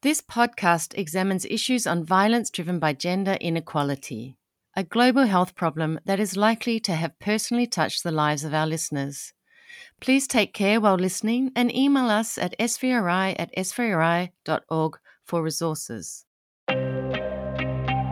This podcast examines issues on violence driven by gender inequality, a global health problem that is likely to have personally touched the lives of our listeners. Please take care while listening and email us at svri at svri.org for resources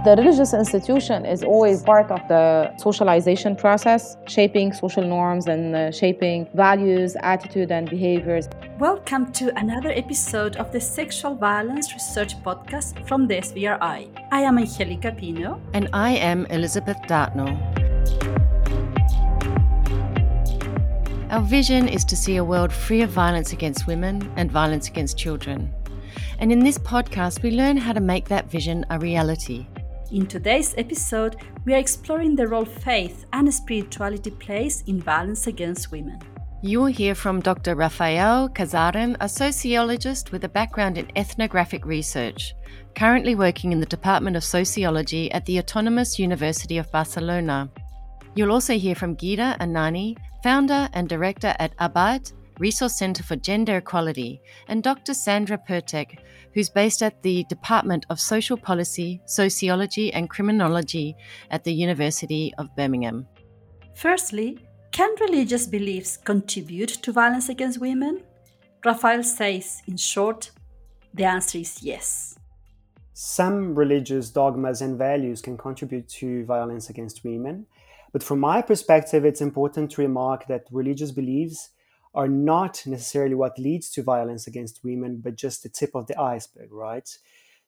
the religious institution is always part of the socialization process, shaping social norms and uh, shaping values, attitude, and behaviors. Welcome to another episode of the Sexual Violence Research Podcast from the SVRI. I am Angelica Pino. And I am Elizabeth Dartnall. Our vision is to see a world free of violence against women and violence against children. And in this podcast, we learn how to make that vision a reality. In today's episode, we are exploring the role faith and spirituality plays in violence against women. You will hear from Dr. Rafael Cazarin, a sociologist with a background in ethnographic research, currently working in the Department of Sociology at the Autonomous University of Barcelona. You'll also hear from Ghida Anani, founder and director at ABAAD, Resource Center for Gender Equality, and Dr. Sandra Pertek, who's based at the Department of Social Policy, Sociology, and Criminology at the University of Birmingham. Firstly, can religious beliefs contribute to violence against women? Rafael says, in short, the answer is yes. Some religious dogmas and values can contribute to violence against women, but from my perspective, it's important to remark that religious beliefs are not necessarily what leads to violence against women, but just the tip of the iceberg, right?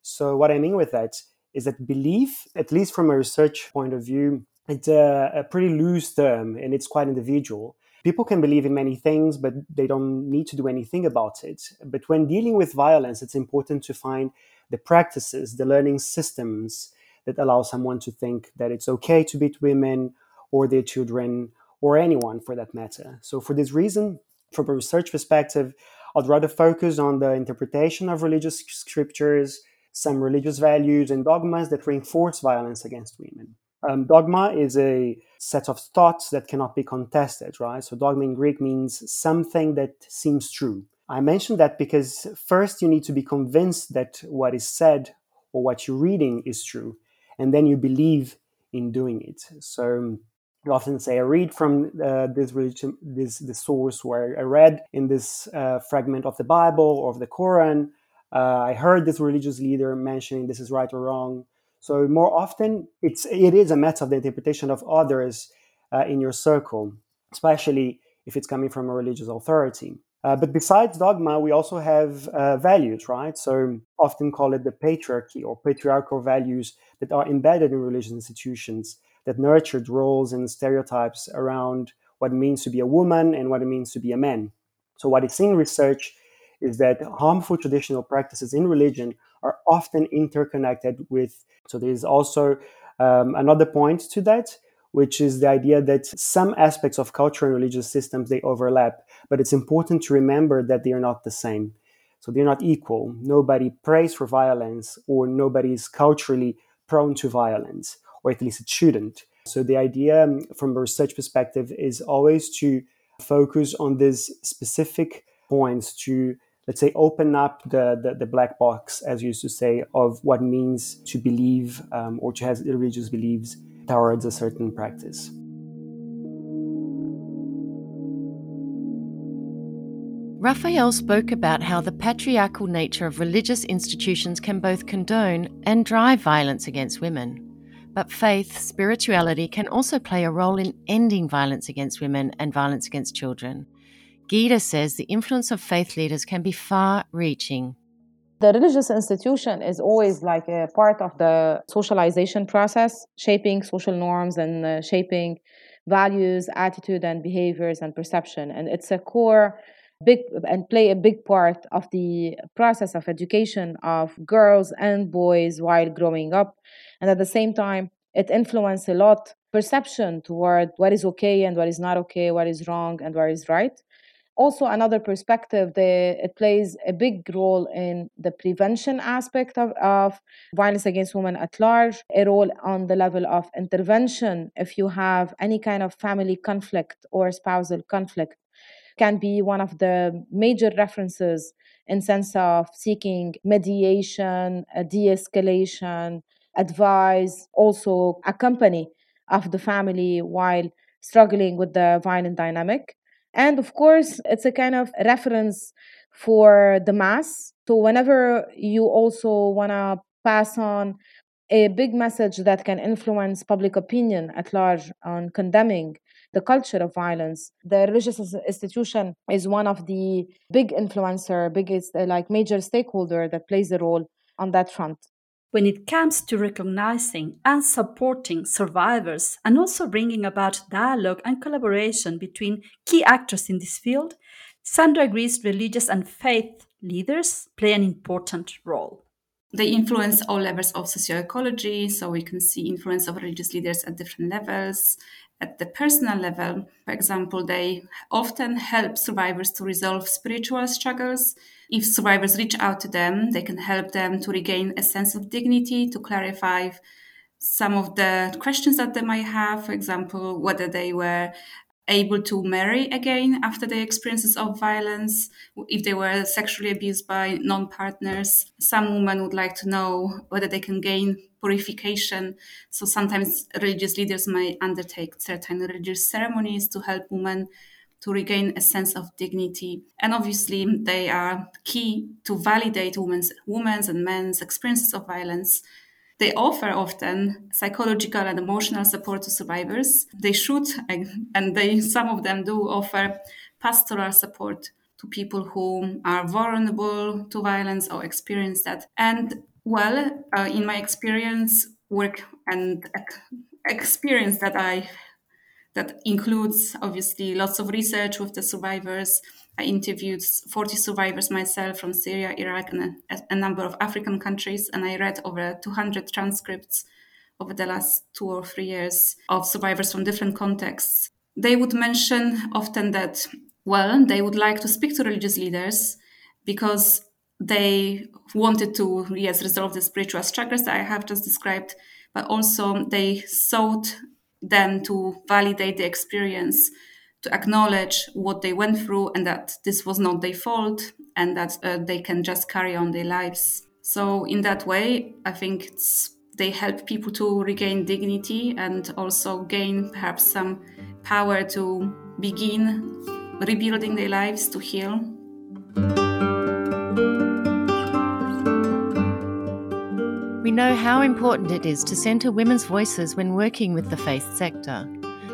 So, what I mean with that is that belief, at least from a research point of view, it's a, a pretty loose term and it's quite individual. People can believe in many things, but they don't need to do anything about it. But when dealing with violence, it's important to find the practices, the learning systems that allow someone to think that it's okay to beat women or their children or anyone for that matter. So, for this reason, from a research perspective, I'd rather focus on the interpretation of religious scriptures, some religious values and dogmas that reinforce violence against women. Um, dogma is a set of thoughts that cannot be contested, right? So, dogma in Greek means something that seems true. I mention that because first you need to be convinced that what is said or what you're reading is true, and then you believe in doing it. So, often say, I read from uh, this religion, this, the source where I read in this uh, fragment of the Bible or of the Quran. Uh, I heard this religious leader mentioning this is right or wrong. So more often, it's it is a matter of the interpretation of others uh, in your circle, especially if it's coming from a religious authority. Uh, but besides dogma, we also have uh, values, right? So often call it the patriarchy or patriarchal values that are embedded in religious institutions that nurtured roles and stereotypes around what it means to be a woman and what it means to be a man. So, what seen in research is that harmful traditional practices in religion are often interconnected with. So, there is also um, another point to that, which is the idea that some aspects of cultural and religious systems they overlap, but it's important to remember that they are not the same. So they're not equal. Nobody prays for violence, or nobody is culturally prone to violence or at least it shouldn't. So the idea um, from a research perspective is always to focus on these specific points to let's say open up the, the, the, black box as you used to say of what means to believe um, or to have religious beliefs towards a certain practice Rafael spoke about how the patriarchal nature of religious institutions can both condone and drive violence against women. But faith, spirituality can also play a role in ending violence against women and violence against children. Ghida says the influence of faith leaders can be far reaching. The religious institution is always like a part of the socialization process, shaping social norms and uh, shaping values, attitude, and behaviors and perception. And it's a core big and play a big part of the process of education of girls and boys while growing up. And at the same time it influences a lot perception toward what is okay and what is not okay what is wrong and what is right. Also another perspective the, it plays a big role in the prevention aspect of, of violence against women at large a role on the level of intervention if you have any kind of family conflict or spousal conflict can be one of the major references in sense of seeking mediation, de-escalation, advise, also accompany of the family while struggling with the violent dynamic. And of course, it's a kind of reference for the mass. So whenever you also want to pass on a big message that can influence public opinion at large on condemning the culture of violence. The religious institution is one of the big influencer, biggest uh, like major stakeholder that plays a role on that front. When it comes to recognizing and supporting survivors and also bringing about dialogue and collaboration between key actors in this field, Sandra agrees religious and faith leaders play an important role. They influence all levels of socioecology, so we can see influence of religious leaders at different levels. At the personal level, for example, they often help survivors to resolve spiritual struggles. If survivors reach out to them, they can help them to regain a sense of dignity, to clarify some of the questions that they might have, for example, whether they were able to marry again after the experiences of violence, if they were sexually abused by non partners. Some women would like to know whether they can gain purification. So sometimes religious leaders may undertake certain religious ceremonies to help women to regain a sense of dignity. And obviously, they are key to validate women's, women's and men's experiences of violence they offer often psychological and emotional support to survivors. They should, and they some of them do offer pastoral support to people who are vulnerable to violence or experience that. And well, uh, in my experience, work and experience that I that includes obviously lots of research with the survivors I interviewed 40 survivors myself from Syria, Iraq, and a, a, number of African countries, and I read over 200 transcripts over the last two or three years of survivors from different contexts. They would mention often that, well, they would like to speak to religious leaders because they wanted to, yes, resolve the spiritual struggles that I have just described, but also they sought them to validate the experience to acknowledge what they went through and that this was not their fault and that uh, they can just carry on their lives. So, in that way, I think they help people to regain dignity and also gain perhaps some power to begin rebuilding their lives to heal. We know how important it is to centre women's voices when working with the faith sector.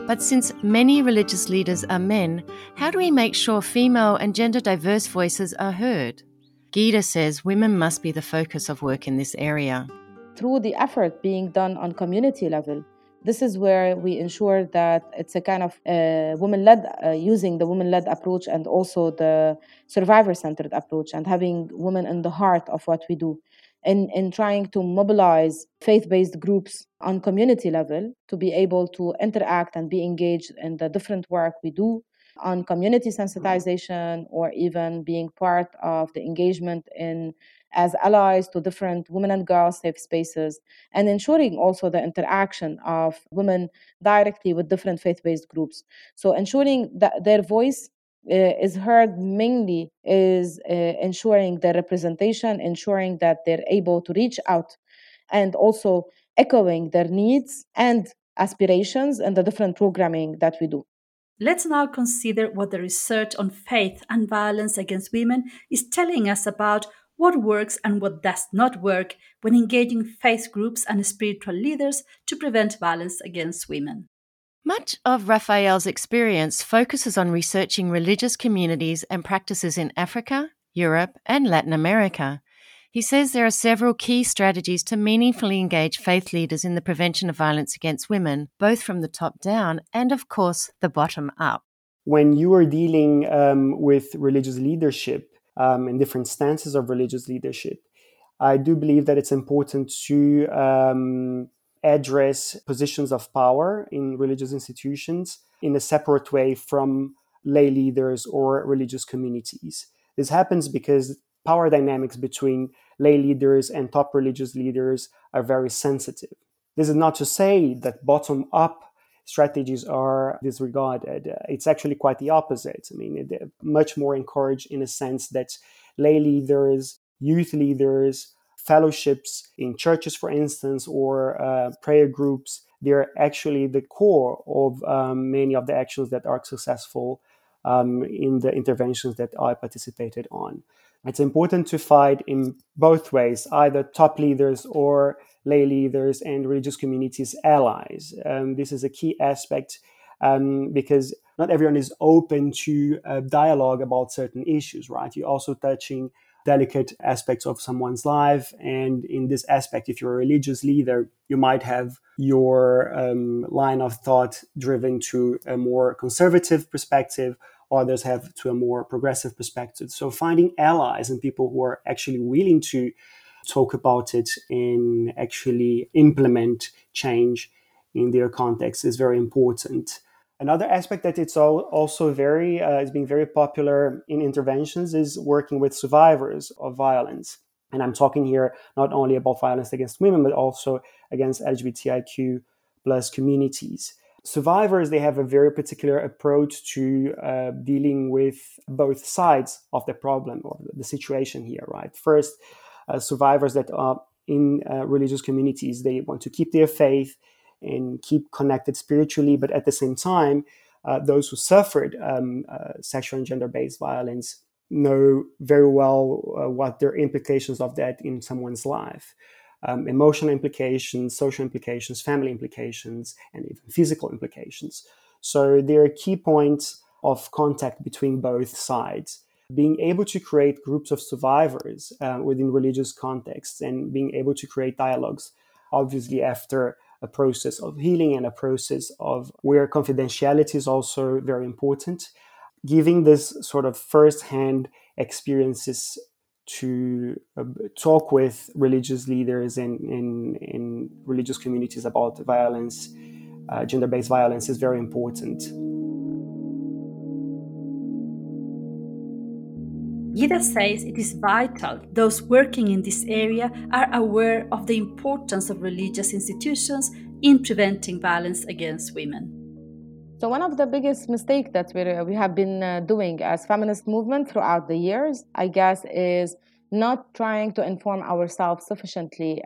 But since many religious leaders are men, how do we make sure female and gender diverse voices are heard? Ghida says women must be the focus of work in this area. Through the effort being done on community level, this is where we ensure that it's a kind of uh, women led, uh, using the women led approach and also the survivor centered approach and having women in the heart of what we do in, in trying to mobilize faith based groups on community level to be able to interact and be engaged in the different work we do on community sensitization or even being part of the engagement in as allies to different women and girls safe spaces and ensuring also the interaction of women directly with different faith-based groups. So ensuring that their voice is heard mainly is uh, ensuring their representation, ensuring that they're able to reach out and also echoing their needs and aspirations and the different programming that we do. Let's now consider what the research on faith and violence against women is telling us about what works and what does not work when engaging faith groups and spiritual leaders to prevent violence against women. Much of Rafael's experience focuses on researching religious communities and practices in Africa, Europe, and Latin America. He says there are several key strategies to meaningfully engage faith leaders in the prevention of violence against women, both from the top down and, of course, the bottom up. When you are dealing um, with religious leadership um, in different stances of religious leadership, I do believe that it's important to um, address positions of power in religious institutions in a separate way from lay leaders or religious communities. This happens because power dynamics between lay leaders and top religious leaders are very sensitive. This is not to say that bottom up strategies are disregarded. It's actually quite the opposite. I mean, much more encouraged in a sense that lay leaders, youth leaders, fellowships in churches, for instance, or uh, prayer groups. They're actually the core of um, many of the actions that are successful um, in the interventions that I participated on. It's important to fight in both ways, either top leaders or lay leaders and religious communities allies. Um, this is a key aspect um, because not everyone is open to a dialogue about certain issues, right? You're also touching delicate aspects of someone's life. And in this aspect, if you're a religious leader, you might have your um, line of thought driven to a more conservative perspective, others have to a more progressive perspective. So finding allies and people who are actually willing to talk about it and actually implement change in their context is very important. Another aspect that it's also very uh, is being very popular in interventions is working with survivors of violence. And I'm talking here not only about violence against women, but also against LGBTIQ plus communities. Survivors, they have a very particular approach to uh, dealing with both sides of the problem or the situation here, right? First, uh, survivors that are in uh, religious communities, they want to keep their faith, and keep connected spiritually, but at the same time, uh, those who suffered um, uh, sexual and gender based violence know very well uh, what their implications of that in someone's life. Um, emotional implications, social implications, family implications, and even physical implications. So there are key points of contact between both sides. Being able to create groups of survivors uh, within religious contexts and being able to create dialogues, obviously after a process of healing and a process of where confidentiality is also very important. Giving this sort of first-hand experiences to uh, talk with religious leaders and in, in, religious communities about violence, uh, gender-based violence is very important. Ghida says it is vital those working in this area are aware of the importance of religious institutions in preventing violence against women. So one of the biggest mistakes that we we have been uh, doing as feminist movement throughout the years, I guess, is not trying to inform ourselves sufficiently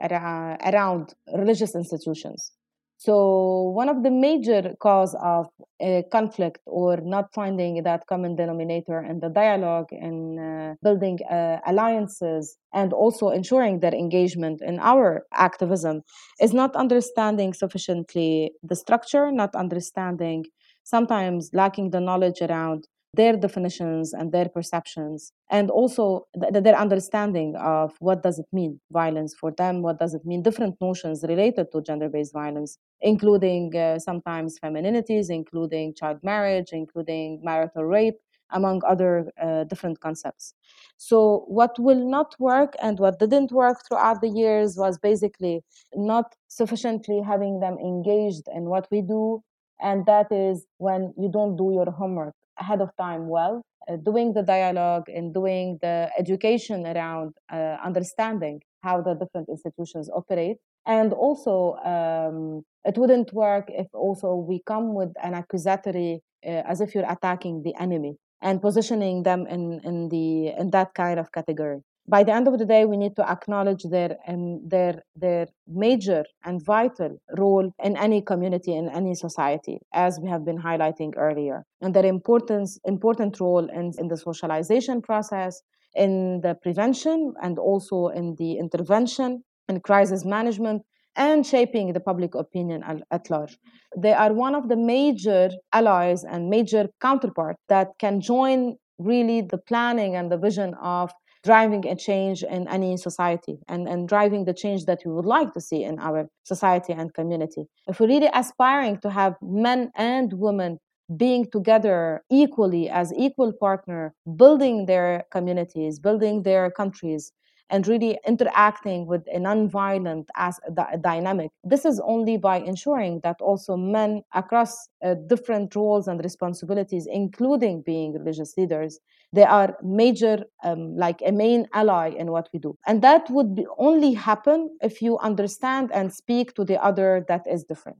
around religious institutions. So one of the major cause of a conflict or not finding that common denominator in the dialogue and uh, building uh, alliances and also ensuring their engagement in our activism is not understanding sufficiently the structure, not understanding sometimes lacking the knowledge around their definitions and their perceptions and also th- their understanding of what does it mean violence for them what does it mean different notions related to gender-based violence including uh, sometimes femininities including child marriage including marital rape among other uh, different concepts. So what will not work and what didn't work throughout the years was basically not sufficiently having them engaged in what we do and that is when you don't do your homework ahead of time well, uh, doing the dialogue and doing the education around uh, understanding how the different institutions operate. And also, um, it wouldn't work if also we come with an accusatory, uh, as if you're attacking the enemy and positioning them in, in the in that kind of category by the end of the day, we need to acknowledge their um, their their major and vital role in any community in any society, as we have been highlighting earlier, and their importance important role in, in the socialization process, in the prevention, and also in the intervention and crisis management and shaping the public opinion at large. They are one of the major allies and major counterparts that can join really the planning and the vision of driving a change in any society and, and driving the change that we would like to see in our society and community. If we're really aspiring to have men and women being together equally as equal partner, building their communities, building their countries, and really interacting with a non-violent as dynamic. This is only by ensuring that also men across uh, different roles and responsibilities, including being religious leaders, they are major, um, like a main ally in what we do. And that would be only happen if you understand and speak to the other that is different.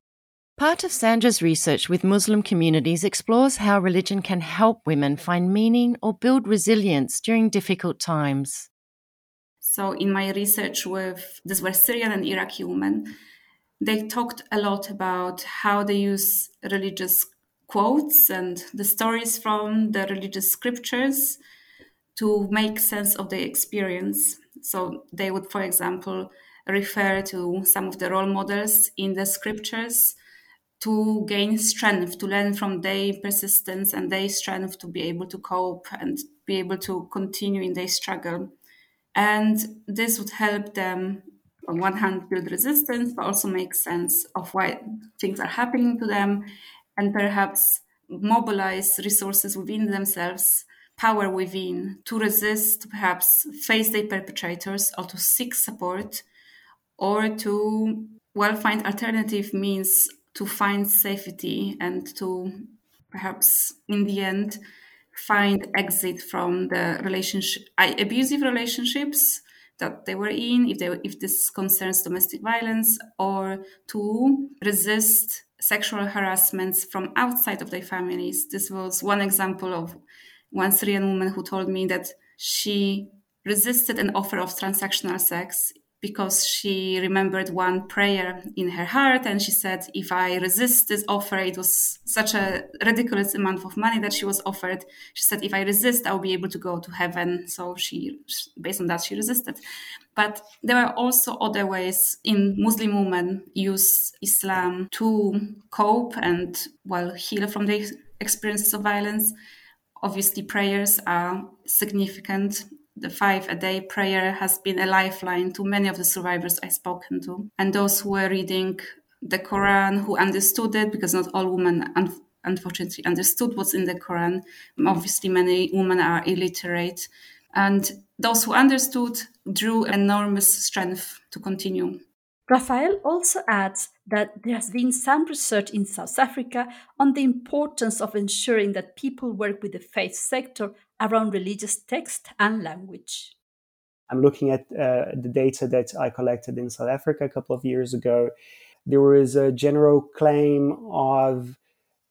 Part of Sandra's research with Muslim communities explores how religion can help women find meaning or build resilience during difficult times. So, in my research with these were Syrian and Iraqi women, they talked a lot about how they use religious quotes and the stories from the religious scriptures to make sense of their experience. So, they would, for example, refer to some of the role models in the scriptures to gain strength, to learn from their persistence and their strength to be able to cope and be able to continue in their struggle. And this would help them, on one hand, build resistance, but also make sense of why things are happening to them and perhaps mobilize resources within themselves, power within to resist, perhaps face their perpetrators or to seek support or to well find alternative means to find safety and to perhaps in the end find exit from the relationship abusive relationships that they were in if they if this concerns domestic violence or to resist sexual harassments from outside of their families. This was one example of one syrian woman who told me that she resisted an offer of transactional sex because she remembered one prayer in her heart and she said if i resist this offer it was such a ridiculous amount of money that she was offered. She said if i resist i'll be able to go to heaven. So she based on that she resisted. But there are also other ways in muslim women use islam to cope and well heal from the experiences of violence. Obviously prayers are significant the five a day prayer has been a lifeline to many of the survivors I've spoken to. And those who were reading the Quran, who understood it, because not all women un- unfortunately understood what's in the Quran. Obviously, many women are illiterate. And those who understood drew enormous strength to continue. Rafael also adds that there has been some research in South Africa on the importance of ensuring that people work with the faith sector around religious text and language. I'm looking at uh, the data that I collected in South Africa a couple of years ago. There was a general claim of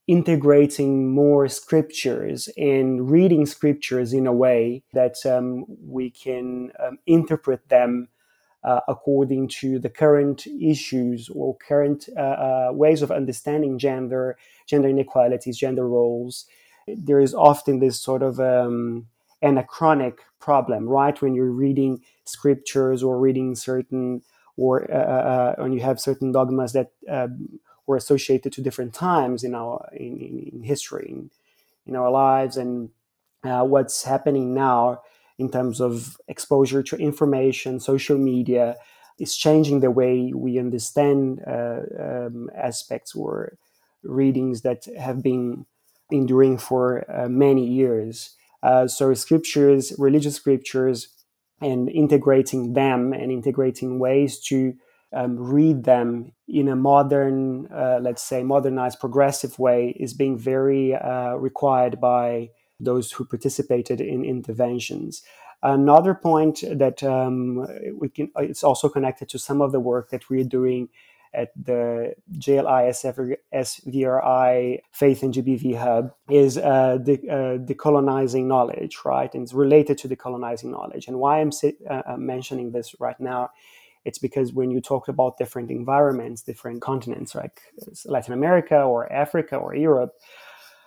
integrating more scriptures and reading scriptures in a way that um, we can um, interpret them uh, according to the current issues or current uh, uh, ways of understanding gender, gender inequalities, gender roles. There is often this sort of um, anachronic problem, right? When you're reading scriptures or reading certain, or uh, uh, uh, when you have certain dogmas that um, were associated to different times in our in, in, in history, in, in, our lives, and what's happening now in terms of exposure to information, social media, is changing the way we understand uh, um, aspects or readings that have been enduring for uh, many years. Uh, so, scriptures, religious scriptures, and integrating them and integrating ways to um, read them in a modern, uh, let's say, modernized, progressive way is being very uh, required by those who participated in interventions. Another point that um, we can, it's also connected to some of the work that we're doing at the JLI SVRI Faith and GBV Hub is uh, the uh, decolonizing knowledge, right? And it's related to decolonizing knowledge. And why I'm uh, uh, mentioning this right now, it's because when you talk about different environments, different continents, like Latin America or Africa or Europe,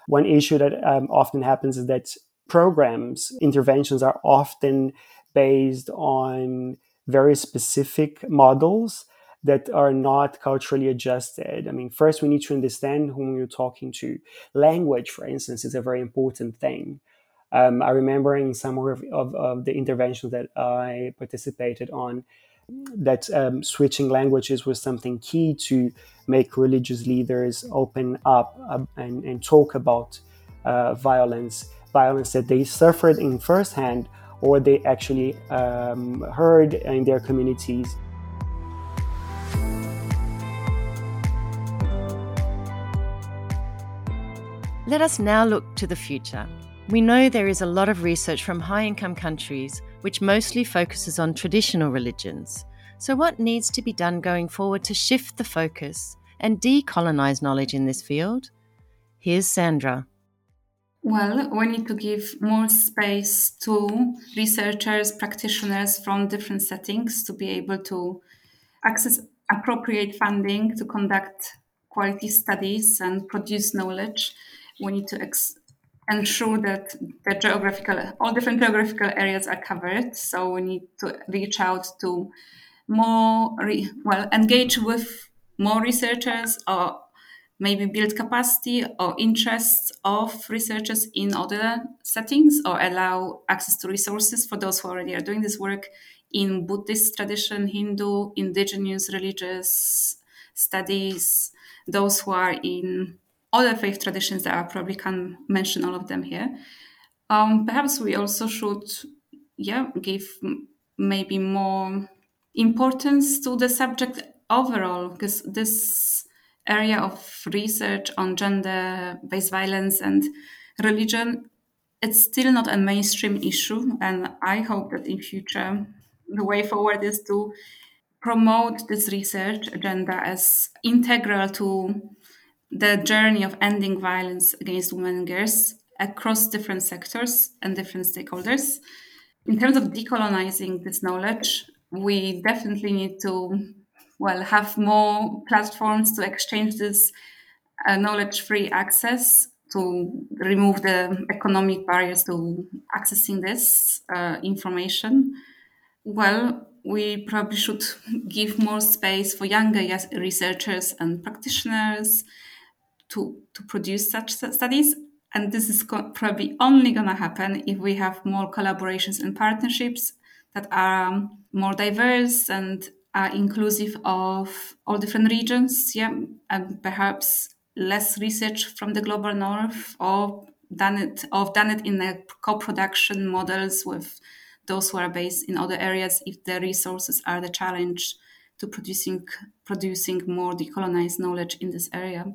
one issue that um, often happens is that programs, interventions are often based on very specific models that are not culturally adjusted. I mean, first we need to understand whom you're talking to. Language, for instance, is a very important thing. Um, I remember in some of, of, of, the interventions that I participated on that um, switching languages was something key to make religious leaders open up uh, and, and, talk about uh, violence, violence that they suffered in firsthand or they actually um, heard in their communities. Let us now look to the future. We know there is a lot of research from high income countries which mostly focuses on traditional religions. So, what needs to be done going forward to shift the focus and decolonize knowledge in this field? Here's Sandra. Well, we need to give more space to researchers, practitioners from different settings to be able to access appropriate funding to conduct quality studies and produce knowledge. We need to ex- ensure that the geographical, all different geographical areas are covered. So we need to reach out to more, re- well, engage with more researchers or maybe build capacity or interests of researchers in other settings or allow access to resources for those who already are doing this work in Buddhist tradition, Hindu, indigenous religious studies, those who are in other faith traditions that I probably can't mention all of them here. Um, perhaps we also should, yeah, give maybe more importance to the subject overall, because this area of research on gender-based violence and religion, it's still not a mainstream issue, and I hope that in future the way forward is to promote this research agenda as integral to the journey of ending violence against women and girls across different sectors and different stakeholders. In terms of decolonizing this knowledge, we definitely need to well have more platforms to exchange this uh, knowledge-free access to remove the economic barriers to accessing this uh, information. Well, we probably should give more space for younger researchers and practitioners to, to produce such studies. And this is probably only going to happen if we have more collaborations and partnerships that are um, more diverse and are inclusive of all different regions. Yeah, and perhaps less research from the global north, or done it, or done it in a co-production models with those who are based in other areas. If the resources are the challenge to producing producing more decolonized knowledge in this area.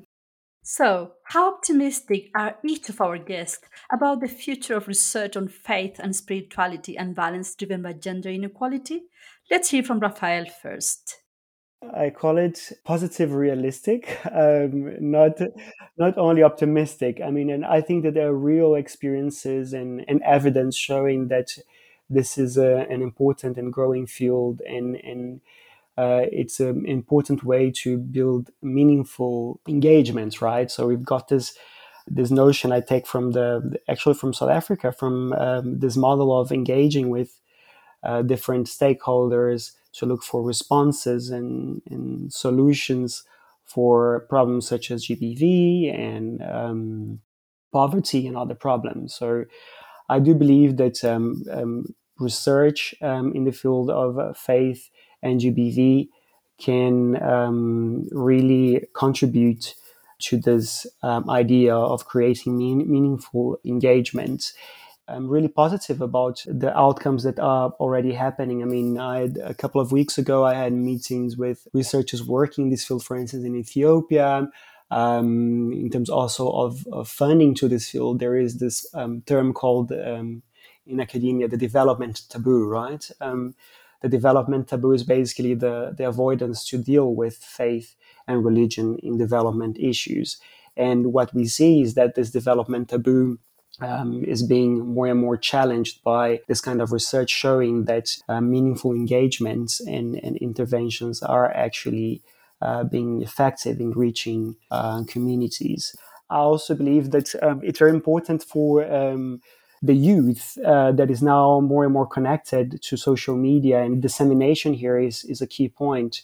So, how optimistic are each of our guests about the future of research on faith and spirituality and violence driven by gender inequality? Let's hear from Rafael first. I call it positive realistic, um, not not only optimistic. I mean, and I think that there are real experiences and, and evidence showing that this is a, an important and growing field, and and uh, it's an important way to build meaningful engagements, right? So we've got this this notion I take from the actually from South Africa, from um, this model of engaging with uh, different stakeholders to look for responses and, and solutions for problems such as GBV and um, poverty and other problems. So I do believe that um, um, research um, in the field of uh, faith and GBV can um, really contribute to this um, idea of creating mean, meaningful engagement. I'm really positive about the outcomes that are already happening. I mean, I had, a couple of weeks ago, I had meetings with researchers working in this field, for instance, in Ethiopia. Um, in terms also of, of, funding to this field, there is this um, term called um, in academia the development taboo, right? The development taboo is basically the, the avoidance to deal with faith and religion in development issues. And what we see is that this development taboo um, is being more and more challenged by this kind of research showing that uh, meaningful engagements and, and, interventions are actually uh, being effective in reaching uh, communities. I also believe that um, it's very important for um, the youth uh, that is now more and more connected to social media and dissemination here is, is a key point.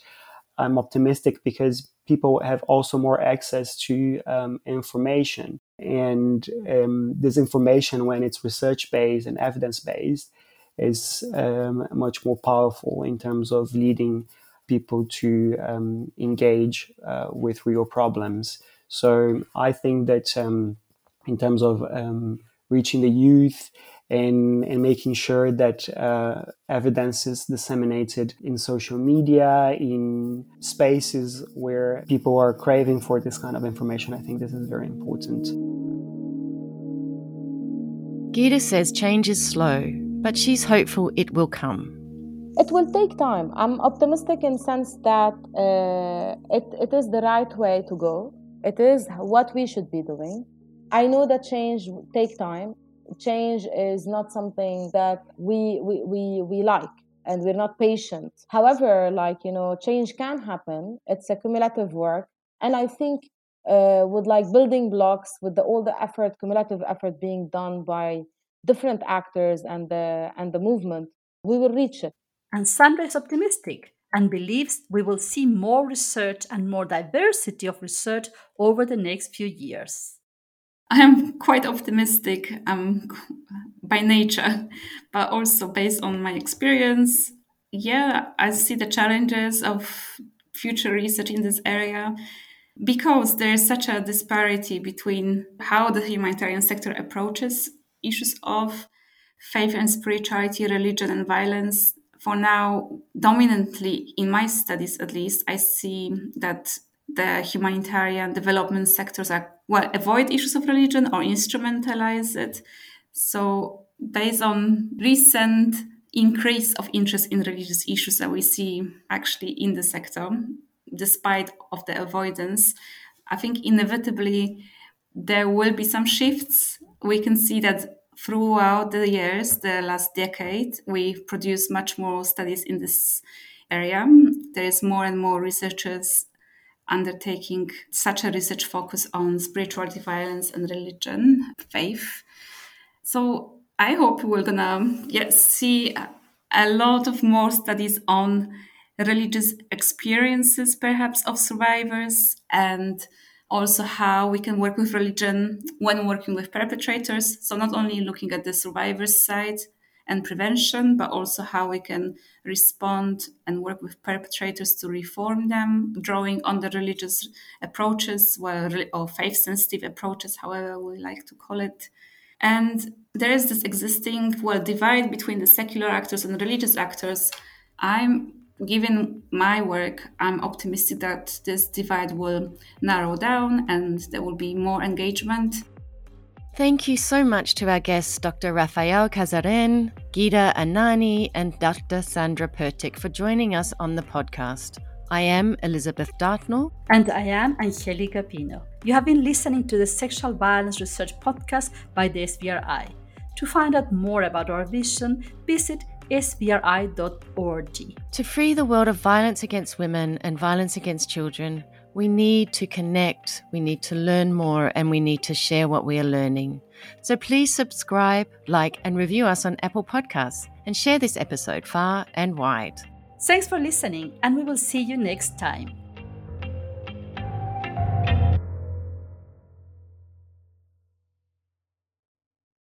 I'm optimistic because people have also more access to um, information. And um, this information, when it's research based and evidence based, is um, much more powerful in terms of leading people to um, engage uh, with real problems. So I think that um, in terms of um, reaching the youth and, and making sure that uh, evidence is disseminated in social media, in spaces where people are craving for this kind of information. I think this is very important. Ghida says change is slow, but she's hopeful it will come. It will take time. I'm optimistic in sense that uh, it, it is the right way to go. It is what we should be doing. I know that change take time. Change is not something that we, we, we, we like and we're not patient. However, like, you know, change can happen. It's a cumulative work. And I think uh, with like building blocks, with the, all the effort, cumulative effort being done by different actors and the, and the movement, we will reach it. And Sandra is optimistic and believes we will see more research and more diversity of research over the next few years. I am quite optimistic um, by nature, but also based on my experience. Yeah, I see the challenges of future research in this area because there is such a disparity between how the humanitarian sector approaches issues of faith and spirituality, religion and violence. For now, dominantly in my studies at least, I see that the humanitarian development sectors are well avoid issues of religion or instrumentalize it. So based on recent increase of interest in religious issues that we see actually in the sector, despite of the avoidance, I think inevitably there will be some shifts. We can see that throughout the years, the last decade, we've produced much more studies in this area. There is more and more researchers undertaking such a research focus on spirituality, violence, and religion, faith. So I hope we're gonna see a lot of more studies on religious experiences, perhaps of survivors, and also how we can work with religion when working with perpetrators. So, not only looking at the survivors' side and prevention, but also how we can respond and work with perpetrators to reform them, drawing on the religious approaches or faith sensitive approaches, however we like to call it. And there is this existing well divide between the secular actors and religious actors. I'm given my work, I'm optimistic that this divide will narrow down and there will be more engagement. Thank you so much to our guests, Dr. Rafael Cazarin, Ghida Anani, and Dr. Sandra Pertek for joining us on the podcast. I am Elizabeth Dartnall. And I am Angelica Pino. You have been listening to the Sexual Violence Research Podcast by the SVRI. To find out more about our vision, visit svri.org. To free the world of violence against women and violence against children, we need to connect, we need to learn more, and we need to share what we are learning. So please subscribe, like, and review us on Apple Podcasts and share this episode far and wide. Thanks for listening, and we will see you next time.